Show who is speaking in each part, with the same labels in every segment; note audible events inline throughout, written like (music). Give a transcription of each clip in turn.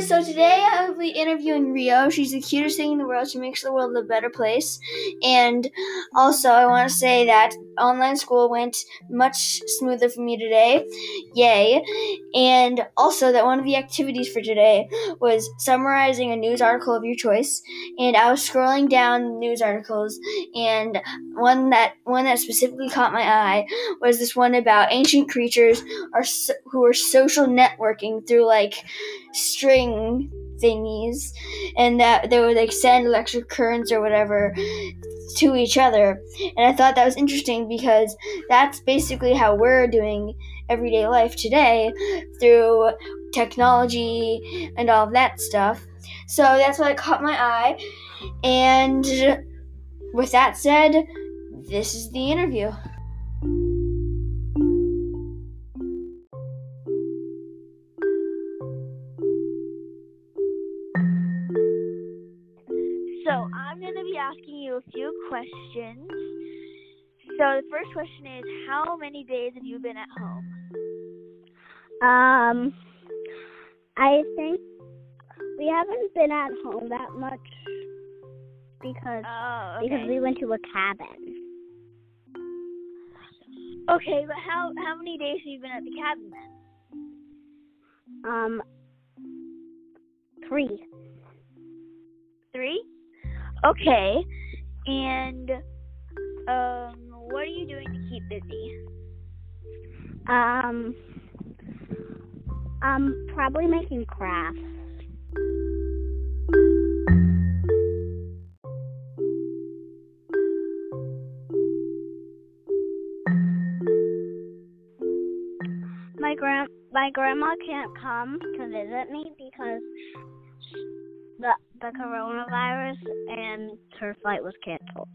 Speaker 1: guys, so today I'll be interviewing Rio. She's the cutest thing in the world. She makes the world a better place. And also, I want to say that online school went much smoother for me today. Yay. And also, that one of the activities for today was summarizing a news article of your choice. And I was scrolling down news articles, and one that one that specifically caught my eye was this one about ancient creatures are who are social networking through like string thingies and that they would like send electric currents or whatever to each other. And I thought that was interesting because that's basically how we're doing everyday life today through technology and all of that stuff. So that's what caught my eye. And with that said, this is the interview. Questions. So the first question is, how many days have you been at home?
Speaker 2: Um, I think we haven't been at home that much because
Speaker 1: Oh, okay.
Speaker 2: because we went to a cabin.
Speaker 1: Okay, but how how many days have you been at the cabin then?
Speaker 2: Um, three.
Speaker 1: Three. Okay, and um, what are you doing to keep busy?
Speaker 2: Um, um, probably making crafts. My grand my grandma can't come to visit me because the coronavirus and her flight was canceled.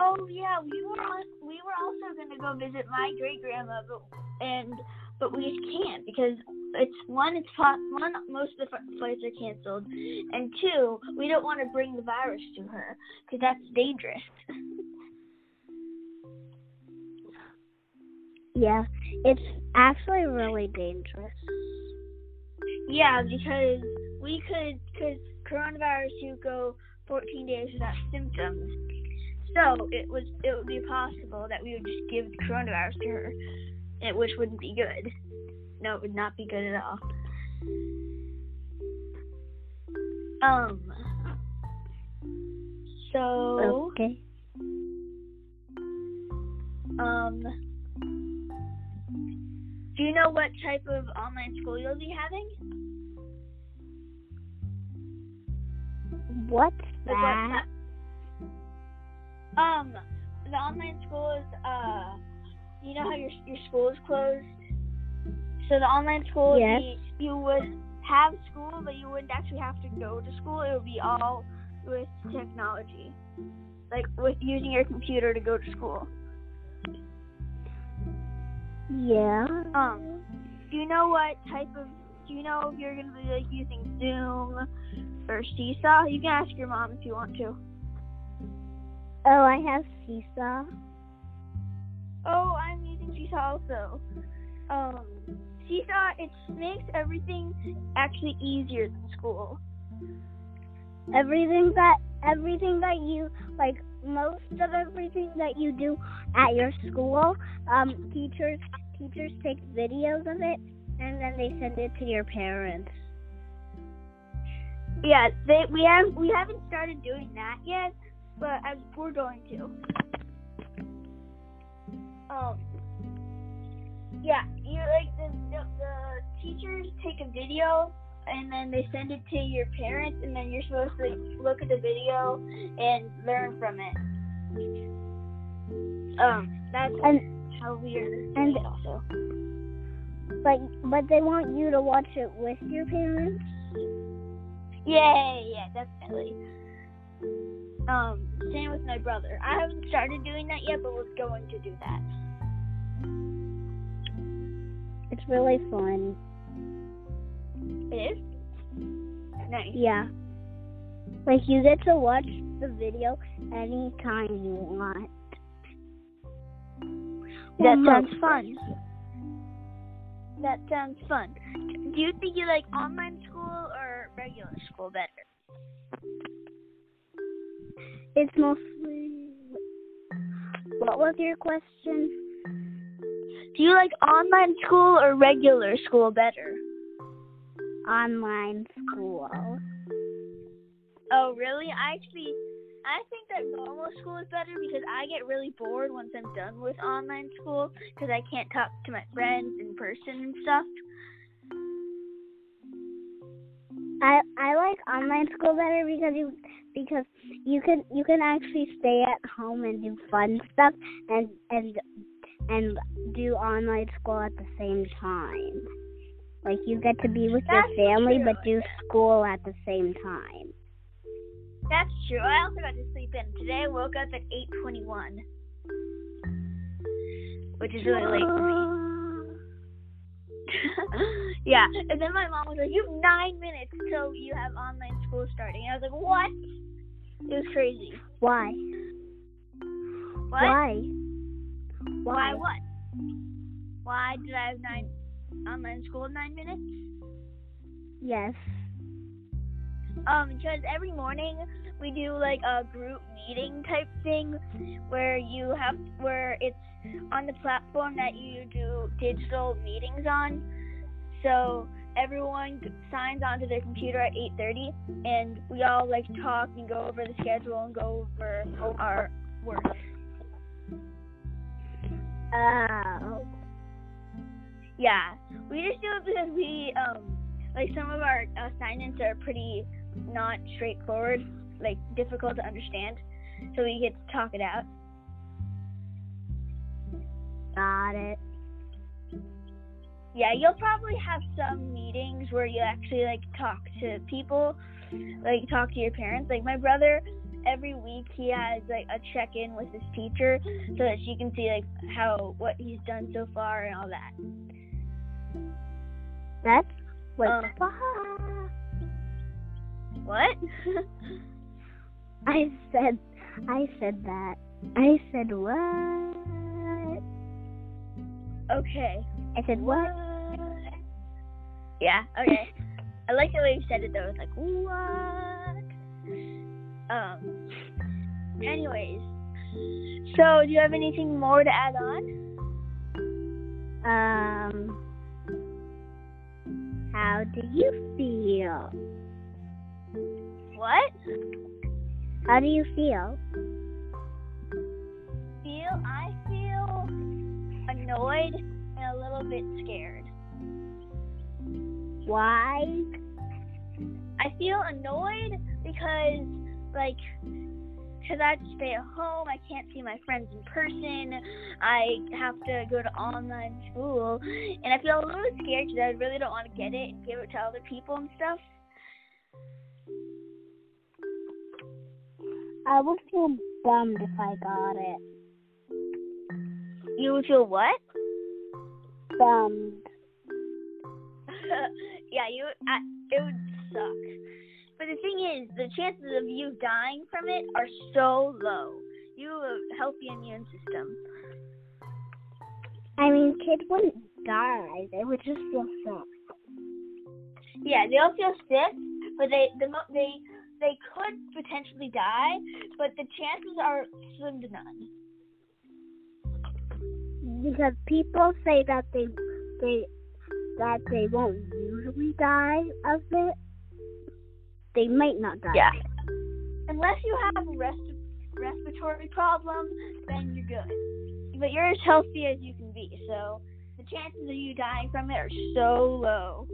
Speaker 1: Oh yeah, we were on, we were also gonna go visit my great grandma, but and but we can't because it's one it's one most of the flights are canceled, and two we don't want to bring the virus to her because that's dangerous. (laughs)
Speaker 2: Yeah, it's actually really dangerous.
Speaker 1: yeah, because we could because coronavirus you go 14 days without symptoms. So it was it would be possible that we would just give the coronavirus to her, and which wouldn't be good. No, it would not be good at all. Um. So
Speaker 2: Okay.
Speaker 1: um. Do you know what type of online school you'll be having?
Speaker 2: What's
Speaker 1: what
Speaker 2: that?
Speaker 1: Um, the online school is uh, you know how your your school is closed. So the online school,
Speaker 2: Yes.
Speaker 1: be, you would have school, but you wouldn't actually have to go to school. It would be all with technology, like with using your computer to go to school.
Speaker 2: Yeah.
Speaker 1: Um, do you know what type of? You know if you're gonna be like using Zoom or Seesaw? You can ask your mom if you want to.
Speaker 2: Oh, I have Seesaw.
Speaker 1: Oh, I'm using Seesaw also. Um, Seesaw it makes everything actually easier than school.
Speaker 2: Everything that everything that you like most of everything that you do at your school, um, teachers teachers take videos of it and then they send it to your parents.
Speaker 1: Yeah, they we have we haven't started doing that yet, but as we're going to. Um. Yeah, you like the, the the teachers take a video and then they send it to your parents, and then you're supposed to look at the video and learn from it. Um, that's
Speaker 2: And
Speaker 1: how we are
Speaker 2: and-
Speaker 1: also.
Speaker 2: But but they want you to watch it with your parents.
Speaker 1: Yeah, yeah, definitely. Um, same with my brother. I haven't started doing that yet, but we're going to do that.
Speaker 2: It's really fun.
Speaker 1: It is? Nice.
Speaker 2: Yeah. Like you get to watch the video anytime you want.
Speaker 1: That
Speaker 2: Well,
Speaker 1: sounds fun. That sounds fun. do you think you like online school or regular school better?
Speaker 2: It's mostly. What was your question?
Speaker 1: Do you like online school or regular school better?
Speaker 2: Online school.
Speaker 1: Oh, really? I actually, I think that normal school is better because I get really bored once I'm done with online school because I can't talk to my friends in person and stuff.
Speaker 2: I I like online school better because you because you can you can actually stay at home and do fun stuff and and and do online school at the same time. Like you get to be with
Speaker 1: That's
Speaker 2: your family
Speaker 1: true.
Speaker 2: but do school at the same time.
Speaker 1: That's true. I also got to sleep in. Today I woke up at 8:21, which is really late for me. (laughs) yeah, and then my mom was like, "You have nine minutes till you have online school starting." And I was like, "What?" It was crazy.
Speaker 2: Why?
Speaker 1: What?
Speaker 2: Why?
Speaker 1: Why what? Why did I have nine online school in nine minutes?
Speaker 2: Yes.
Speaker 1: Um, because every morning we do like a group meeting type thing where you have where it's on the platform that you do digital meetings on. So everyone signs onto their computer at 8:30, and we all like talk and go over the schedule and go over our work.
Speaker 2: Oh.
Speaker 1: Yeah, we just do it because we um like some of our assignments are pretty not straightforward, like difficult to understand, so we get to talk it out.
Speaker 2: Got it.
Speaker 1: Yeah, you'll probably have some meetings where you actually like talk to people, like talk to your parents. Like my brother, every week he has like a check in with his teacher so that she can see like how what he's done so far and all that.
Speaker 2: That's wait.
Speaker 1: Um, What? (laughs)
Speaker 2: I said I said that. I said what?
Speaker 1: okay.
Speaker 2: I said what?
Speaker 1: Yeah, okay. (laughs) I like the way you said it though. It's like what? Um. Anyways, so do you have anything more to add on?
Speaker 2: Um How do you feel?
Speaker 1: What?
Speaker 2: How do you feel?
Speaker 1: Feel? I feel annoyed and a little bit scared.
Speaker 2: Why?
Speaker 1: I feel annoyed because, like, because I have to stay at home. I can't see my friends in person. I have to go to online school. And I feel a little scared because I really don't want to get it and give it to other people and stuff.
Speaker 2: I would feel bummed if I got it.
Speaker 1: You would feel what?
Speaker 2: Bummed. (laughs)
Speaker 1: yeah, you. I, it would suck. But the thing is, the chances of you dying from it are so low. You have a healthy immune system.
Speaker 2: I mean, kids wouldn't die. They would just feel sick.
Speaker 1: Yeah, they'll feel sick, but they the they they could potentially die, but the chances are slim to none.
Speaker 2: Because people say that they they that they won't usually die of it. They might not die.
Speaker 1: Yeah. Unless you have a res- respiratory problem, then you're good. But you're as healthy as you can be, so the chances of you dying from it are so low.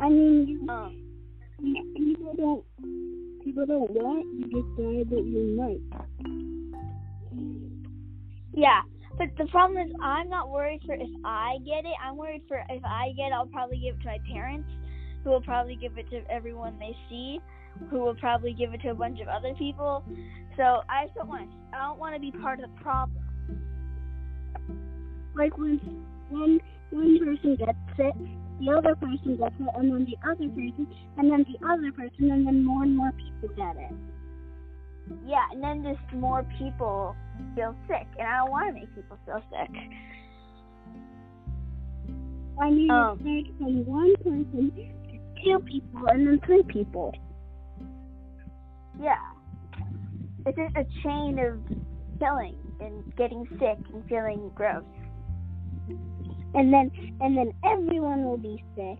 Speaker 2: I mean, you,
Speaker 1: Um,
Speaker 2: people don't people don't want you to die, but you're might.
Speaker 1: yeah. But the problem is, I'm not worried for if I get it. I'm worried for if I get it, I'll probably give it to my parents, who will probably give it to everyone they see, who will probably give it to a bunch of other people. So I just don't want. I don't want to be part of the problem.
Speaker 2: Like when one one person gets it, the other person gets it, and then the other person, and then the other person, and then more and more people get it.
Speaker 1: Yeah, and then just more people feel sick, and I don't want to make people feel sick.
Speaker 2: I mean,
Speaker 1: Um.
Speaker 2: it starts from one person to two people and then three people.
Speaker 1: Yeah. It's a, a chain of killing and getting sick and feeling gross.
Speaker 2: And then and then everyone will be sick.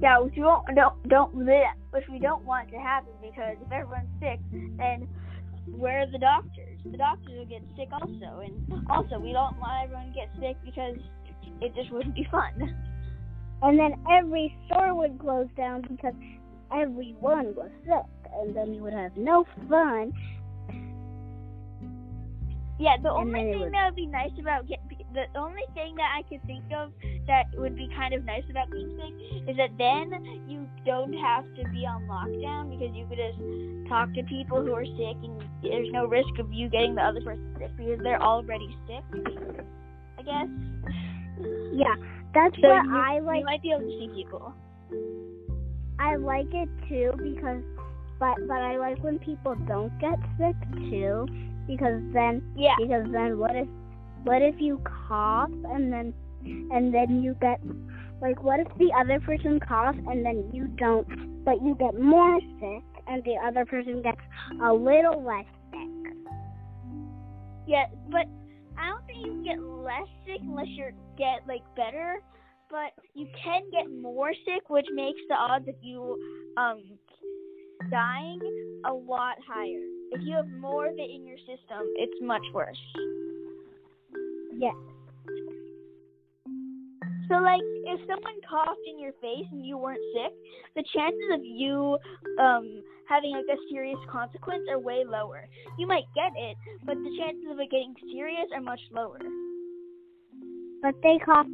Speaker 1: Yeah, which we won't, don't don't which we don't want to happen because if everyone's sick, then where are the doctors? The doctors will get sick also, and also we don't want everyone to get sick because it just wouldn't be fun.
Speaker 2: And then every store would close down because everyone was sick. And then you would have no fun.
Speaker 1: Yeah, the
Speaker 2: And
Speaker 1: only thing
Speaker 2: would-
Speaker 1: that would be nice about get the only thing that I could think of that would be kind of nice about being sick is that then you don't have to be on lockdown because you could just talk to people who are sick and there's no risk of you getting the other person sick because they're already sick. I guess.
Speaker 2: Yeah, that's
Speaker 1: So
Speaker 2: what
Speaker 1: you,
Speaker 2: I like.
Speaker 1: you might be able to see people.
Speaker 2: I like it too because, but but I like when people don't get sick too because then
Speaker 1: Yeah.
Speaker 2: because then what if what if you cough and then and then you get like what if the other person coughs and then you don't but you get more sick and the other person gets a little less sick.
Speaker 1: Yeah, but I don't think you get less sick unless you get like better. But you can get more sick, which makes the odds of you um dying a lot higher. If you have more of it in your system, it's much worse.
Speaker 2: Yes.
Speaker 1: So like if someone coughed in your face and you weren't sick, the chances of you um having like a serious consequence are way lower. You might get it, but the chances of it getting serious are much lower.
Speaker 2: But they cough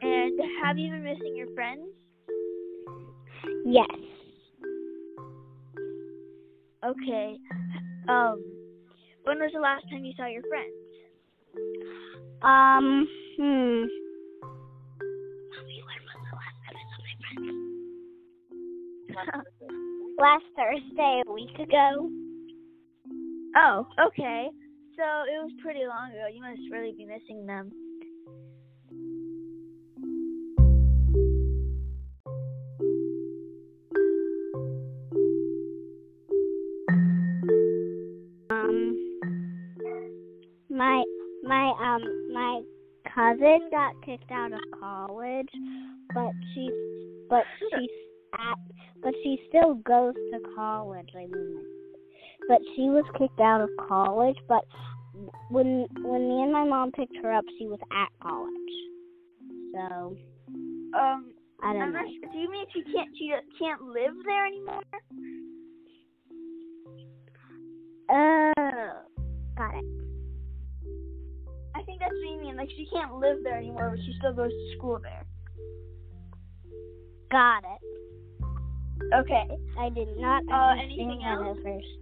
Speaker 1: And have you been missing your friends?
Speaker 2: Yes.
Speaker 1: Okay. Um, when was the last time you saw your friends?
Speaker 2: Um hmm. (laughs) Last Thursday a week ago.
Speaker 1: oh, okay. So it was pretty long ago. You must really be missing them.
Speaker 2: Um my cousin got kicked out of college but she but she's at but she still goes to college i mean but she was kicked out of college but when when me and my mom picked her up she was at college so
Speaker 1: Um,
Speaker 2: i don't
Speaker 1: not
Speaker 2: know.
Speaker 1: Do you mean she can't she can't live there anymore?
Speaker 2: oh got it
Speaker 1: I think that's what you mean. Like she can't live there anymore, but she still goes to school there.
Speaker 2: got it
Speaker 1: Okay.
Speaker 2: i did not
Speaker 1: Uh,
Speaker 2: understand
Speaker 1: anything
Speaker 2: that
Speaker 1: else?
Speaker 2: at first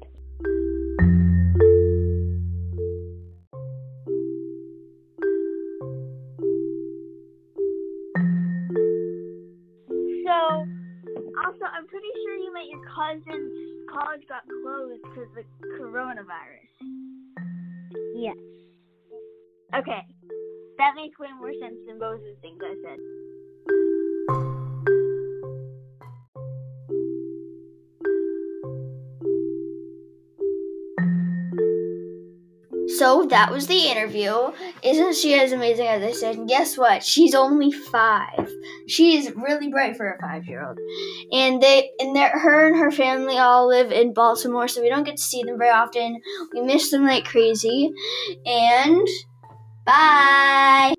Speaker 1: Makes way more sense than both of the things I said.
Speaker 3: So that was the interview. Isn't she as amazing as I said? And guess what? She's only five. She is really bright for a five-year-old. And they and their her and her family all live in Baltimore, so we don't get to see them very often. We miss them like crazy. And bye.